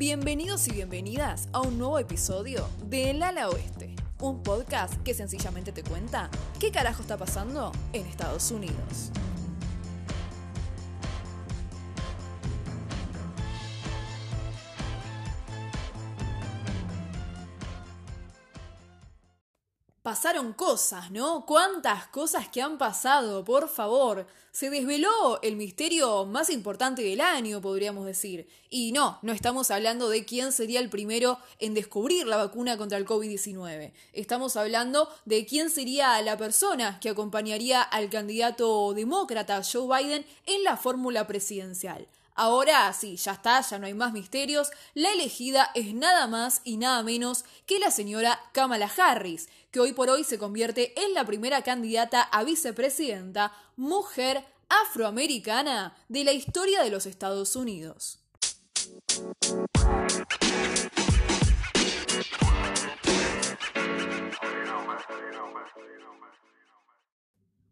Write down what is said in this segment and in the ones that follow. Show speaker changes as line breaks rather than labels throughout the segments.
Bienvenidos y bienvenidas a un nuevo episodio de El Ala Oeste, un podcast que sencillamente te cuenta qué carajo está pasando en Estados Unidos. Pasaron cosas, ¿no? ¿Cuántas cosas que han pasado? Por favor. Se desveló el misterio más importante del año, podríamos decir. Y no, no estamos hablando de quién sería el primero en descubrir la vacuna contra el COVID-19. Estamos hablando de quién sería la persona que acompañaría al candidato demócrata Joe Biden en la fórmula presidencial. Ahora sí, ya está, ya no hay más misterios. La elegida es nada más y nada menos que la señora Kamala Harris, que hoy por hoy se convierte en la primera candidata a vicepresidenta mujer afroamericana de la historia de los Estados Unidos.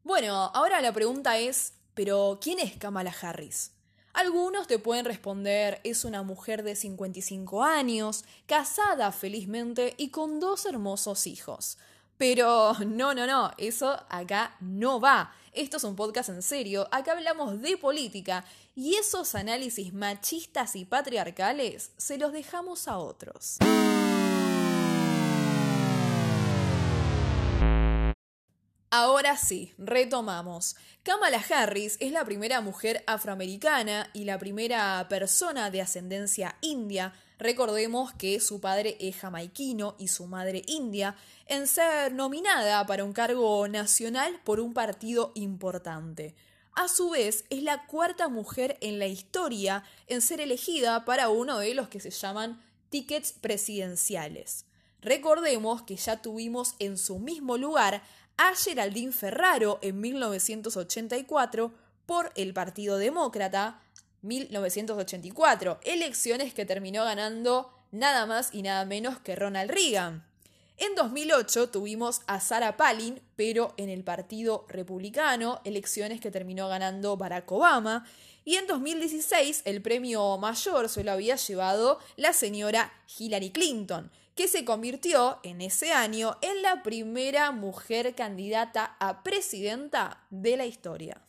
Bueno, ahora la pregunta es, ¿pero quién es Kamala Harris? Algunos te pueden responder es una mujer de 55 años, casada felizmente y con dos hermosos hijos. Pero no, no, no, eso acá no va. Esto es un podcast en serio, acá hablamos de política y esos análisis machistas y patriarcales se los dejamos a otros. Ahora sí, retomamos. Kamala Harris es la primera mujer afroamericana y la primera persona de ascendencia india, recordemos que su padre es jamaiquino y su madre india, en ser nominada para un cargo nacional por un partido importante. A su vez, es la cuarta mujer en la historia en ser elegida para uno de los que se llaman tickets presidenciales. Recordemos que ya tuvimos en su mismo lugar a Geraldine Ferraro en 1984 por el Partido Demócrata, 1984, elecciones que terminó ganando nada más y nada menos que Ronald Reagan. En 2008 tuvimos a Sarah Palin, pero en el Partido Republicano, elecciones que terminó ganando Barack Obama. Y en 2016 el premio mayor se lo había llevado la señora Hillary Clinton, que se convirtió en ese año en la primera mujer candidata a presidenta de la historia.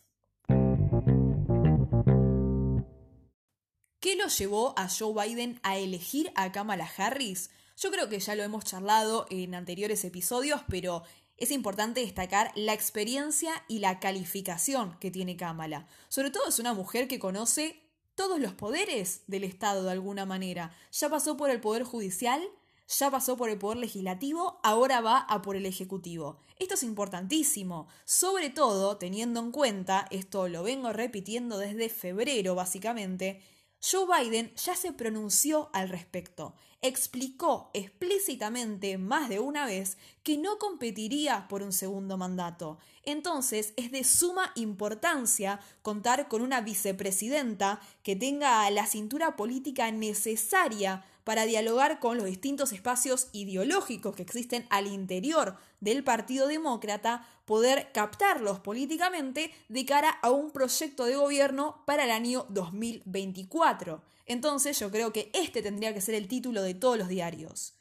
¿Qué lo llevó a Joe Biden a elegir a Kamala Harris? Yo creo que ya lo hemos charlado en anteriores episodios, pero es importante destacar la experiencia y la calificación que tiene Kamala. Sobre todo es una mujer que conoce todos los poderes del Estado de alguna manera. Ya pasó por el Poder Judicial, ya pasó por el Poder Legislativo, ahora va a por el Ejecutivo. Esto es importantísimo, sobre todo teniendo en cuenta, esto lo vengo repitiendo desde febrero básicamente, Joe Biden ya se pronunció al respecto. Explicó explícitamente más de una vez que no competiría por un segundo mandato. Entonces es de suma importancia contar con una vicepresidenta que tenga la cintura política necesaria para dialogar con los distintos espacios ideológicos que existen al interior del Partido Demócrata, poder captarlos políticamente de cara a un proyecto de gobierno para el año 2024. Entonces yo creo que este tendría que ser el título de todos los diarios.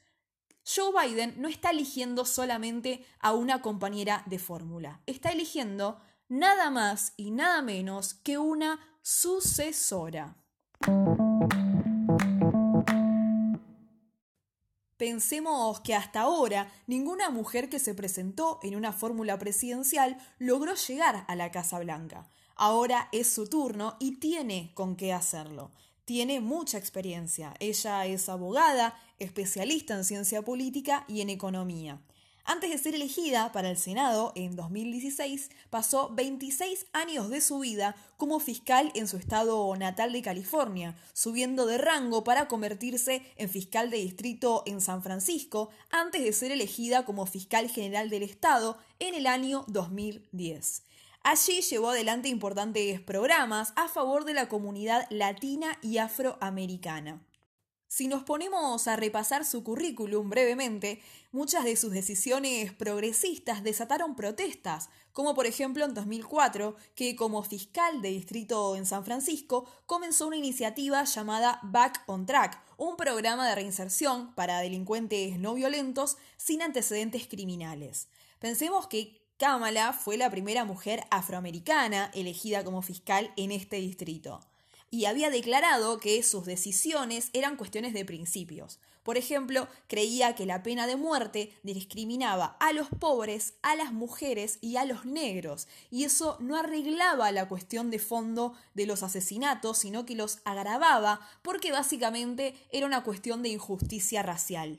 Joe Biden no está eligiendo solamente a una compañera de fórmula, está eligiendo nada más y nada menos que una sucesora. Pensemos que hasta ahora ninguna mujer que se presentó en una fórmula presidencial logró llegar a la Casa Blanca. Ahora es su turno y tiene con qué hacerlo. Tiene mucha experiencia. Ella es abogada, especialista en ciencia política y en economía. Antes de ser elegida para el Senado en 2016, pasó 26 años de su vida como fiscal en su estado natal de California, subiendo de rango para convertirse en fiscal de distrito en San Francisco, antes de ser elegida como fiscal general del estado en el año 2010. Allí llevó adelante importantes programas a favor de la comunidad latina y afroamericana. Si nos ponemos a repasar su currículum brevemente, muchas de sus decisiones progresistas desataron protestas, como por ejemplo en 2004, que como fiscal de distrito en San Francisco comenzó una iniciativa llamada Back on Track, un programa de reinserción para delincuentes no violentos sin antecedentes criminales. Pensemos que Kamala fue la primera mujer afroamericana elegida como fiscal en este distrito y había declarado que sus decisiones eran cuestiones de principios. Por ejemplo, creía que la pena de muerte discriminaba a los pobres, a las mujeres y a los negros, y eso no arreglaba la cuestión de fondo de los asesinatos, sino que los agravaba porque básicamente era una cuestión de injusticia racial.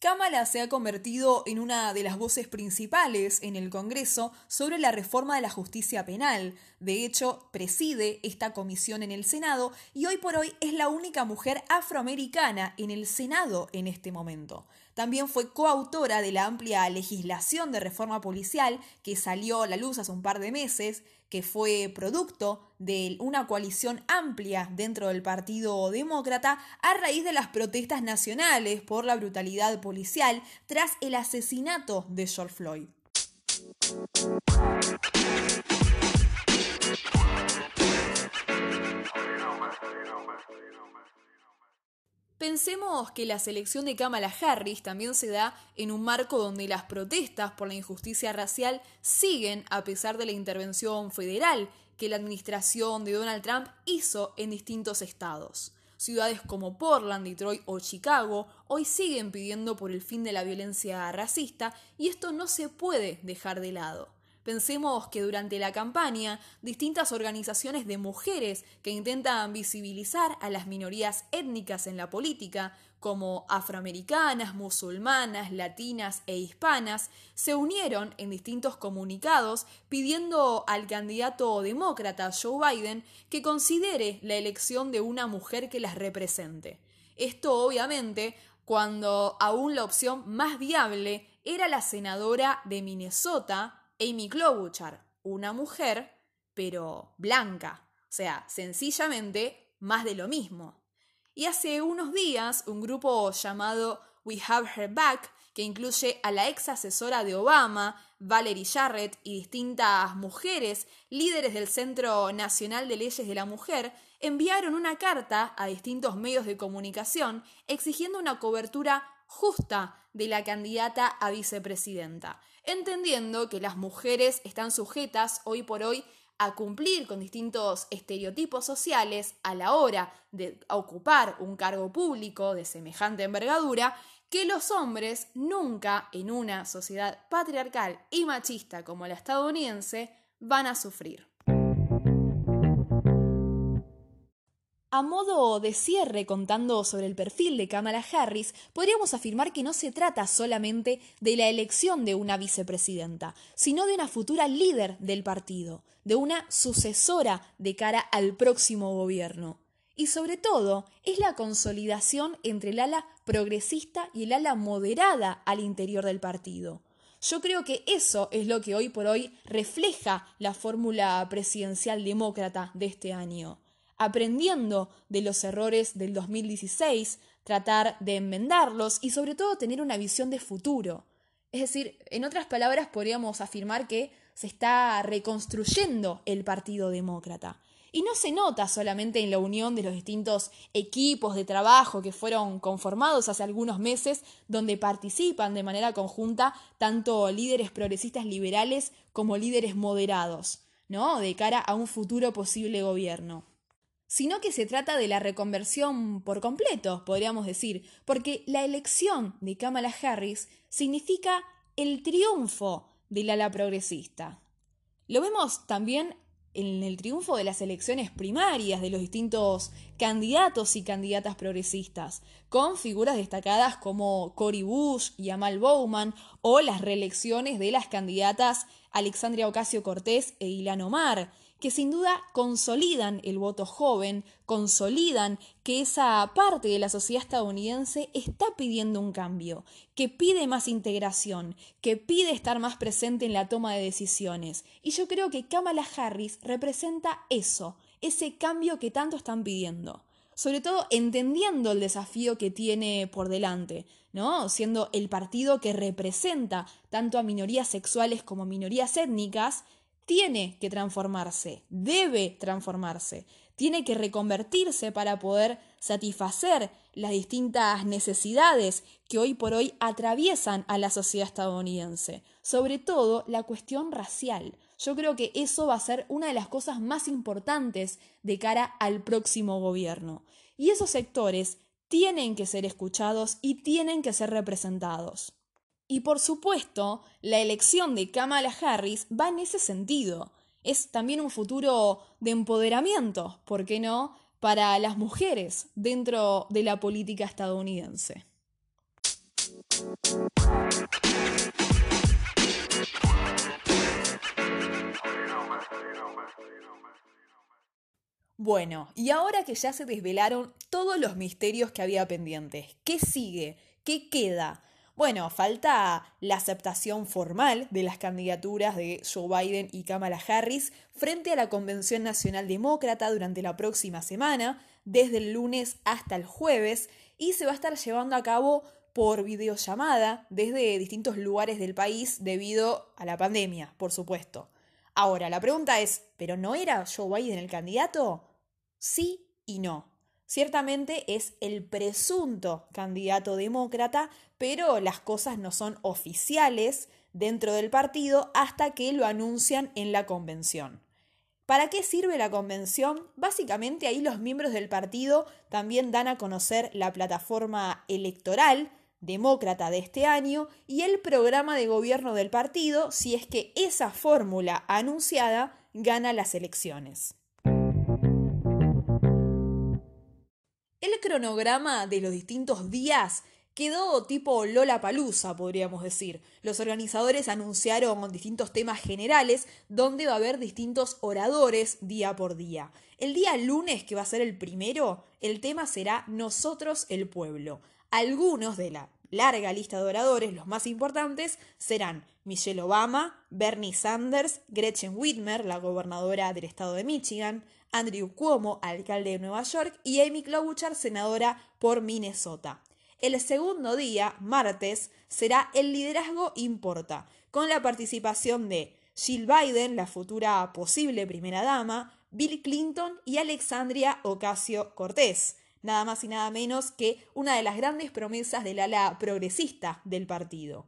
Kamala se ha convertido en una de las voces principales en el Congreso sobre la reforma de la justicia penal. De hecho, preside esta comisión en el Senado y hoy por hoy es la única mujer afroamericana en el Senado en este momento. También fue coautora de la amplia legislación de reforma policial que salió a la luz hace un par de meses, que fue producto de una coalición amplia dentro del Partido Demócrata a raíz de las protestas nacionales por la brutalidad policial tras el asesinato de George Floyd. Pensemos que la selección de Kamala Harris también se da en un marco donde las protestas por la injusticia racial siguen a pesar de la intervención federal que la administración de Donald Trump hizo en distintos estados. Ciudades como Portland, Detroit o Chicago hoy siguen pidiendo por el fin de la violencia racista y esto no se puede dejar de lado. Pensemos que durante la campaña, distintas organizaciones de mujeres que intentan visibilizar a las minorías étnicas en la política, como afroamericanas, musulmanas, latinas e hispanas, se unieron en distintos comunicados pidiendo al candidato demócrata Joe Biden que considere la elección de una mujer que las represente. Esto obviamente cuando aún la opción más viable era la senadora de Minnesota, Amy Klobuchar, una mujer, pero blanca. O sea, sencillamente más de lo mismo. Y hace unos días, un grupo llamado We Have Her Back, que incluye a la ex asesora de Obama, Valerie Jarrett, y distintas mujeres, líderes del Centro Nacional de Leyes de la Mujer, enviaron una carta a distintos medios de comunicación exigiendo una cobertura justa de la candidata a vicepresidenta entendiendo que las mujeres están sujetas hoy por hoy a cumplir con distintos estereotipos sociales a la hora de ocupar un cargo público de semejante envergadura que los hombres nunca en una sociedad patriarcal y machista como la estadounidense van a sufrir. A modo de cierre, contando sobre el perfil de Kamala Harris, podríamos afirmar que no se trata solamente de la elección de una vicepresidenta, sino de una futura líder del partido, de una sucesora de cara al próximo gobierno. Y sobre todo, es la consolidación entre el ala progresista y el ala moderada al interior del partido. Yo creo que eso es lo que hoy por hoy refleja la fórmula presidencial demócrata de este año aprendiendo de los errores del 2016, tratar de enmendarlos y sobre todo tener una visión de futuro. Es decir, en otras palabras podríamos afirmar que se está reconstruyendo el Partido Demócrata. Y no se nota solamente en la unión de los distintos equipos de trabajo que fueron conformados hace algunos meses, donde participan de manera conjunta tanto líderes progresistas liberales como líderes moderados, ¿no? De cara a un futuro posible gobierno sino que se trata de la reconversión por completo, podríamos decir, porque la elección de Kamala Harris significa el triunfo del ala progresista. Lo vemos también en el triunfo de las elecciones primarias de los distintos candidatos y candidatas progresistas, con figuras destacadas como Cory Bush y Amal Bowman, o las reelecciones de las candidatas Alexandria Ocasio Cortés e Ilan Omar, que sin duda consolidan el voto joven, consolidan que esa parte de la sociedad estadounidense está pidiendo un cambio, que pide más integración, que pide estar más presente en la toma de decisiones. Y yo creo que Kamala Harris representa eso, ese cambio que tanto están pidiendo. Sobre todo entendiendo el desafío que tiene por delante, ¿no? Siendo el partido que representa tanto a minorías sexuales como minorías étnicas, tiene que transformarse, debe transformarse, tiene que reconvertirse para poder satisfacer las distintas necesidades que hoy por hoy atraviesan a la sociedad estadounidense, sobre todo la cuestión racial. Yo creo que eso va a ser una de las cosas más importantes de cara al próximo gobierno. Y esos sectores tienen que ser escuchados y tienen que ser representados. Y por supuesto, la elección de Kamala Harris va en ese sentido. Es también un futuro de empoderamiento, ¿por qué no?, para las mujeres dentro de la política estadounidense. Bueno, y ahora que ya se desvelaron todos los misterios que había pendientes, ¿qué sigue? ¿Qué queda? Bueno, falta la aceptación formal de las candidaturas de Joe Biden y Kamala Harris frente a la Convención Nacional Demócrata durante la próxima semana, desde el lunes hasta el jueves, y se va a estar llevando a cabo por videollamada desde distintos lugares del país debido a la pandemia, por supuesto. Ahora, la pregunta es, ¿pero no era Joe Biden el candidato? Sí y no. Ciertamente es el presunto candidato demócrata, pero las cosas no son oficiales dentro del partido hasta que lo anuncian en la convención. ¿Para qué sirve la convención? Básicamente ahí los miembros del partido también dan a conocer la plataforma electoral demócrata de este año y el programa de gobierno del partido si es que esa fórmula anunciada gana las elecciones. El cronograma de los distintos días quedó tipo Lola Palusa, podríamos decir. Los organizadores anunciaron distintos temas generales donde va a haber distintos oradores día por día. El día lunes, que va a ser el primero, el tema será Nosotros el pueblo. Algunos de la larga lista de oradores, los más importantes, serán Michelle Obama, Bernie Sanders, Gretchen Whitmer, la gobernadora del estado de Michigan, Andrew Cuomo, alcalde de Nueva York, y Amy Klobuchar, senadora por Minnesota. El segundo día, martes, será El liderazgo importa, con la participación de Jill Biden, la futura posible primera dama, Bill Clinton y Alexandria Ocasio Cortés, nada más y nada menos que una de las grandes promesas del ala progresista del partido.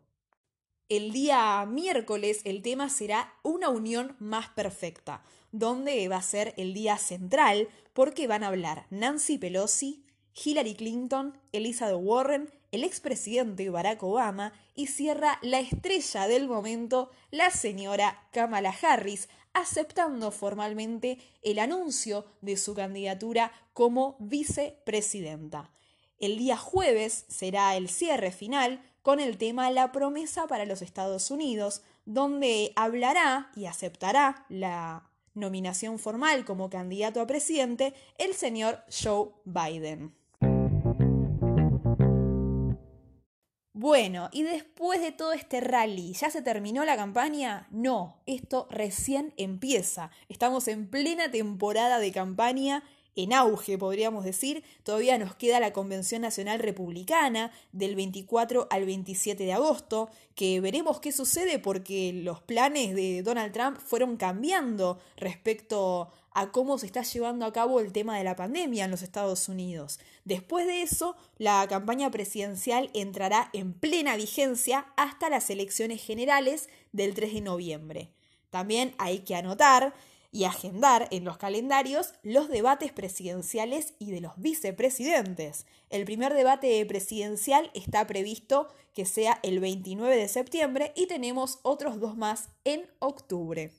El día miércoles el tema será una unión más perfecta, donde va a ser el día central porque van a hablar Nancy Pelosi, Hillary Clinton, Elizabeth Warren, el expresidente Barack Obama y cierra la estrella del momento, la señora Kamala Harris, aceptando formalmente el anuncio de su candidatura como vicepresidenta. El día jueves será el cierre final con el tema La promesa para los Estados Unidos, donde hablará y aceptará la nominación formal como candidato a presidente el señor Joe Biden. Bueno, y después de todo este rally, ¿ya se terminó la campaña? No, esto recién empieza. Estamos en plena temporada de campaña en auge, podríamos decir. Todavía nos queda la Convención Nacional Republicana del 24 al 27 de agosto, que veremos qué sucede porque los planes de Donald Trump fueron cambiando respecto a cómo se está llevando a cabo el tema de la pandemia en los Estados Unidos. Después de eso, la campaña presidencial entrará en plena vigencia hasta las elecciones generales del 3 de noviembre. También hay que anotar y agendar en los calendarios los debates presidenciales y de los vicepresidentes. El primer debate presidencial está previsto que sea el 29 de septiembre y tenemos otros dos más en octubre.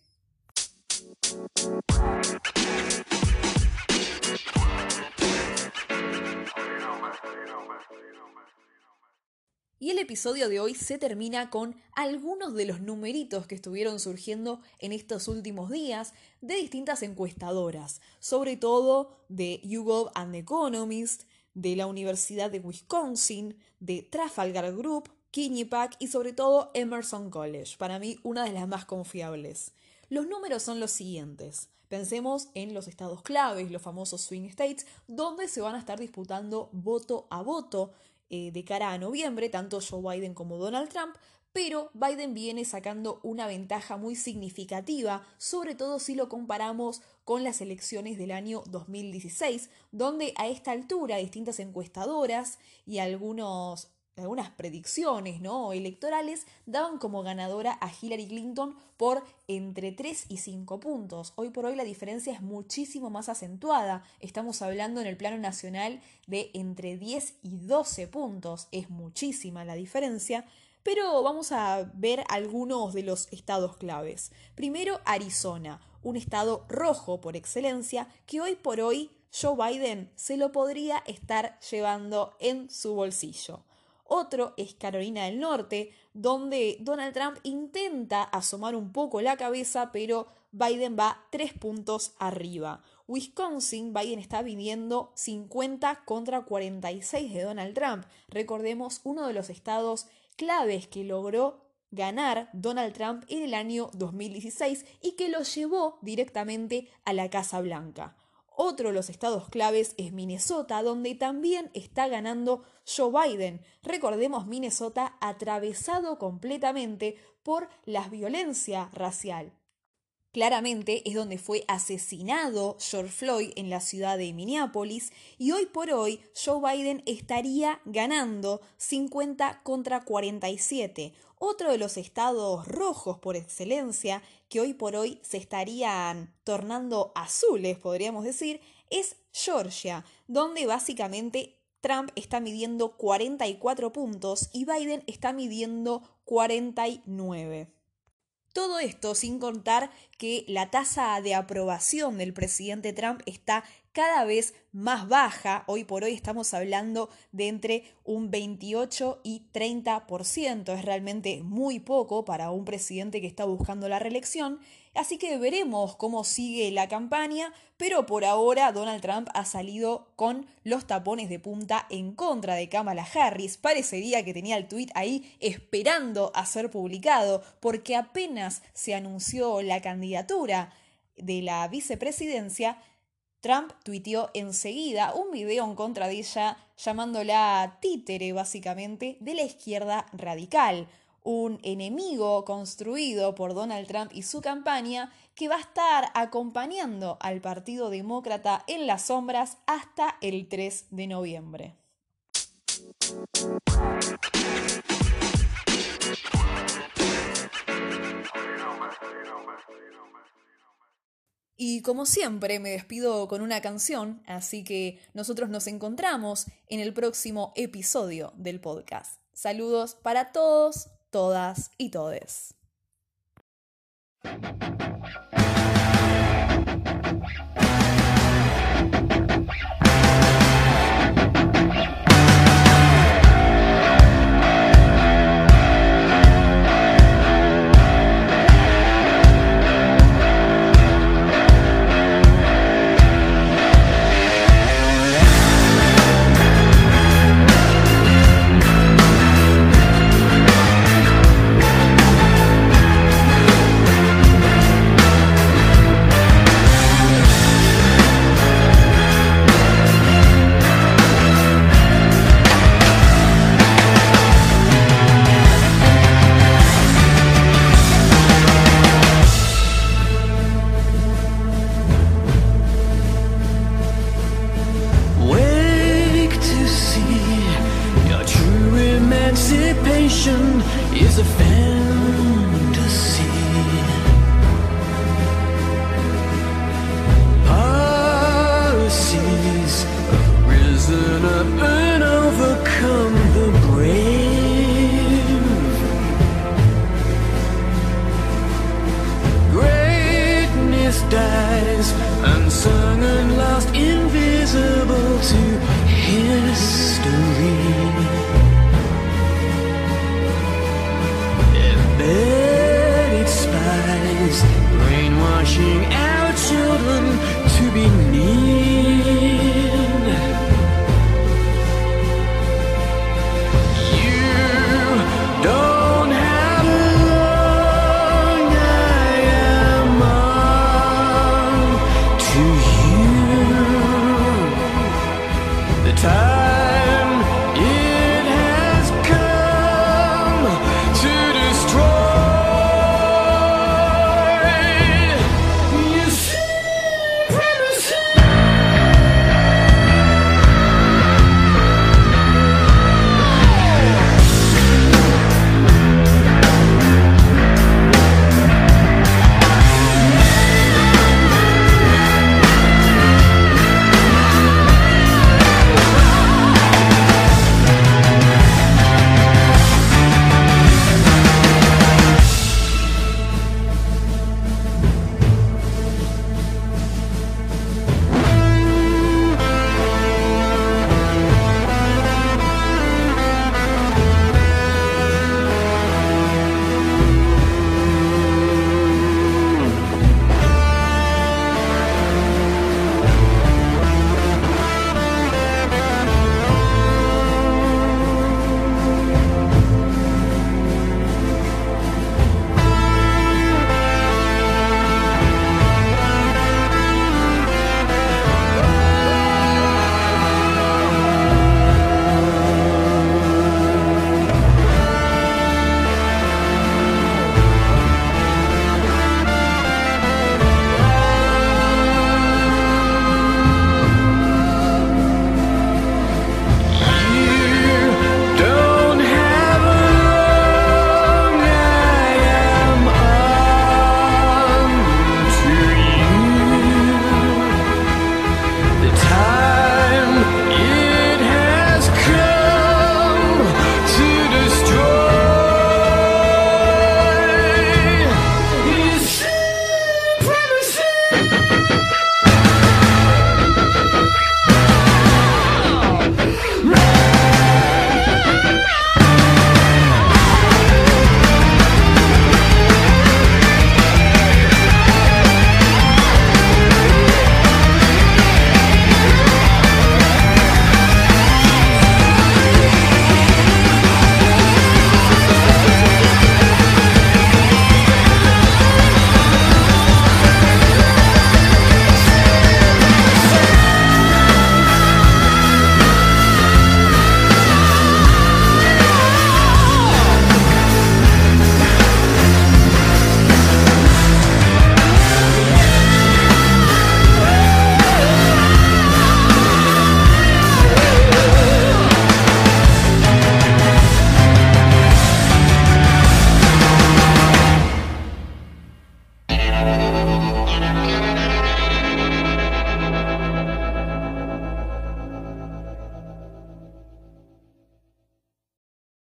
Y el episodio de hoy se termina con algunos de los numeritos que estuvieron surgiendo en estos últimos días de distintas encuestadoras, sobre todo de YouGov and Economist, de la Universidad de Wisconsin, de Trafalgar Group, Quinnipiac y sobre todo Emerson College, para mí una de las más confiables. Los números son los siguientes. Pensemos en los estados claves, los famosos swing states, donde se van a estar disputando voto a voto eh, de cara a noviembre, tanto Joe Biden como Donald Trump, pero Biden viene sacando una ventaja muy significativa, sobre todo si lo comparamos con las elecciones del año 2016, donde a esta altura distintas encuestadoras y algunos algunas predicciones ¿no? electorales daban como ganadora a Hillary Clinton por entre 3 y 5 puntos. Hoy por hoy la diferencia es muchísimo más acentuada. Estamos hablando en el plano nacional de entre 10 y 12 puntos. Es muchísima la diferencia. Pero vamos a ver algunos de los estados claves. Primero, Arizona, un estado rojo por excelencia que hoy por hoy Joe Biden se lo podría estar llevando en su bolsillo. Otro es Carolina del Norte, donde Donald Trump intenta asomar un poco la cabeza, pero Biden va tres puntos arriba. Wisconsin, Biden está viviendo 50 contra 46 de Donald Trump. Recordemos uno de los estados claves que logró ganar Donald Trump en el año 2016 y que lo llevó directamente a la Casa Blanca. Otro de los estados claves es Minnesota, donde también está ganando Joe Biden. Recordemos Minnesota atravesado completamente por la violencia racial. Claramente es donde fue asesinado George Floyd en la ciudad de Minneapolis y hoy por hoy Joe Biden estaría ganando 50 contra 47. Otro de los estados rojos por excelencia que hoy por hoy se estarían tornando azules, podríamos decir, es Georgia, donde básicamente Trump está midiendo 44 puntos y Biden está midiendo 49. Todo esto sin contar que la tasa de aprobación del presidente Trump está cada vez más baja. Hoy por hoy estamos hablando de entre un 28 y 30%. Es realmente muy poco para un presidente que está buscando la reelección. Así que veremos cómo sigue la campaña, pero por ahora Donald Trump ha salido con los tapones de punta en contra de Kamala Harris. Parecería que tenía el tweet ahí esperando a ser publicado, porque apenas se anunció la candidatura de la vicepresidencia, Trump tuiteó enseguida un video en contra de ella llamándola títere básicamente de la izquierda radical un enemigo construido por Donald Trump y su campaña que va a estar acompañando al Partido Demócrata en las sombras hasta el 3 de noviembre. Y como siempre me despido con una canción, así que nosotros nos encontramos en el próximo episodio del podcast. Saludos para todos, todas y todes. to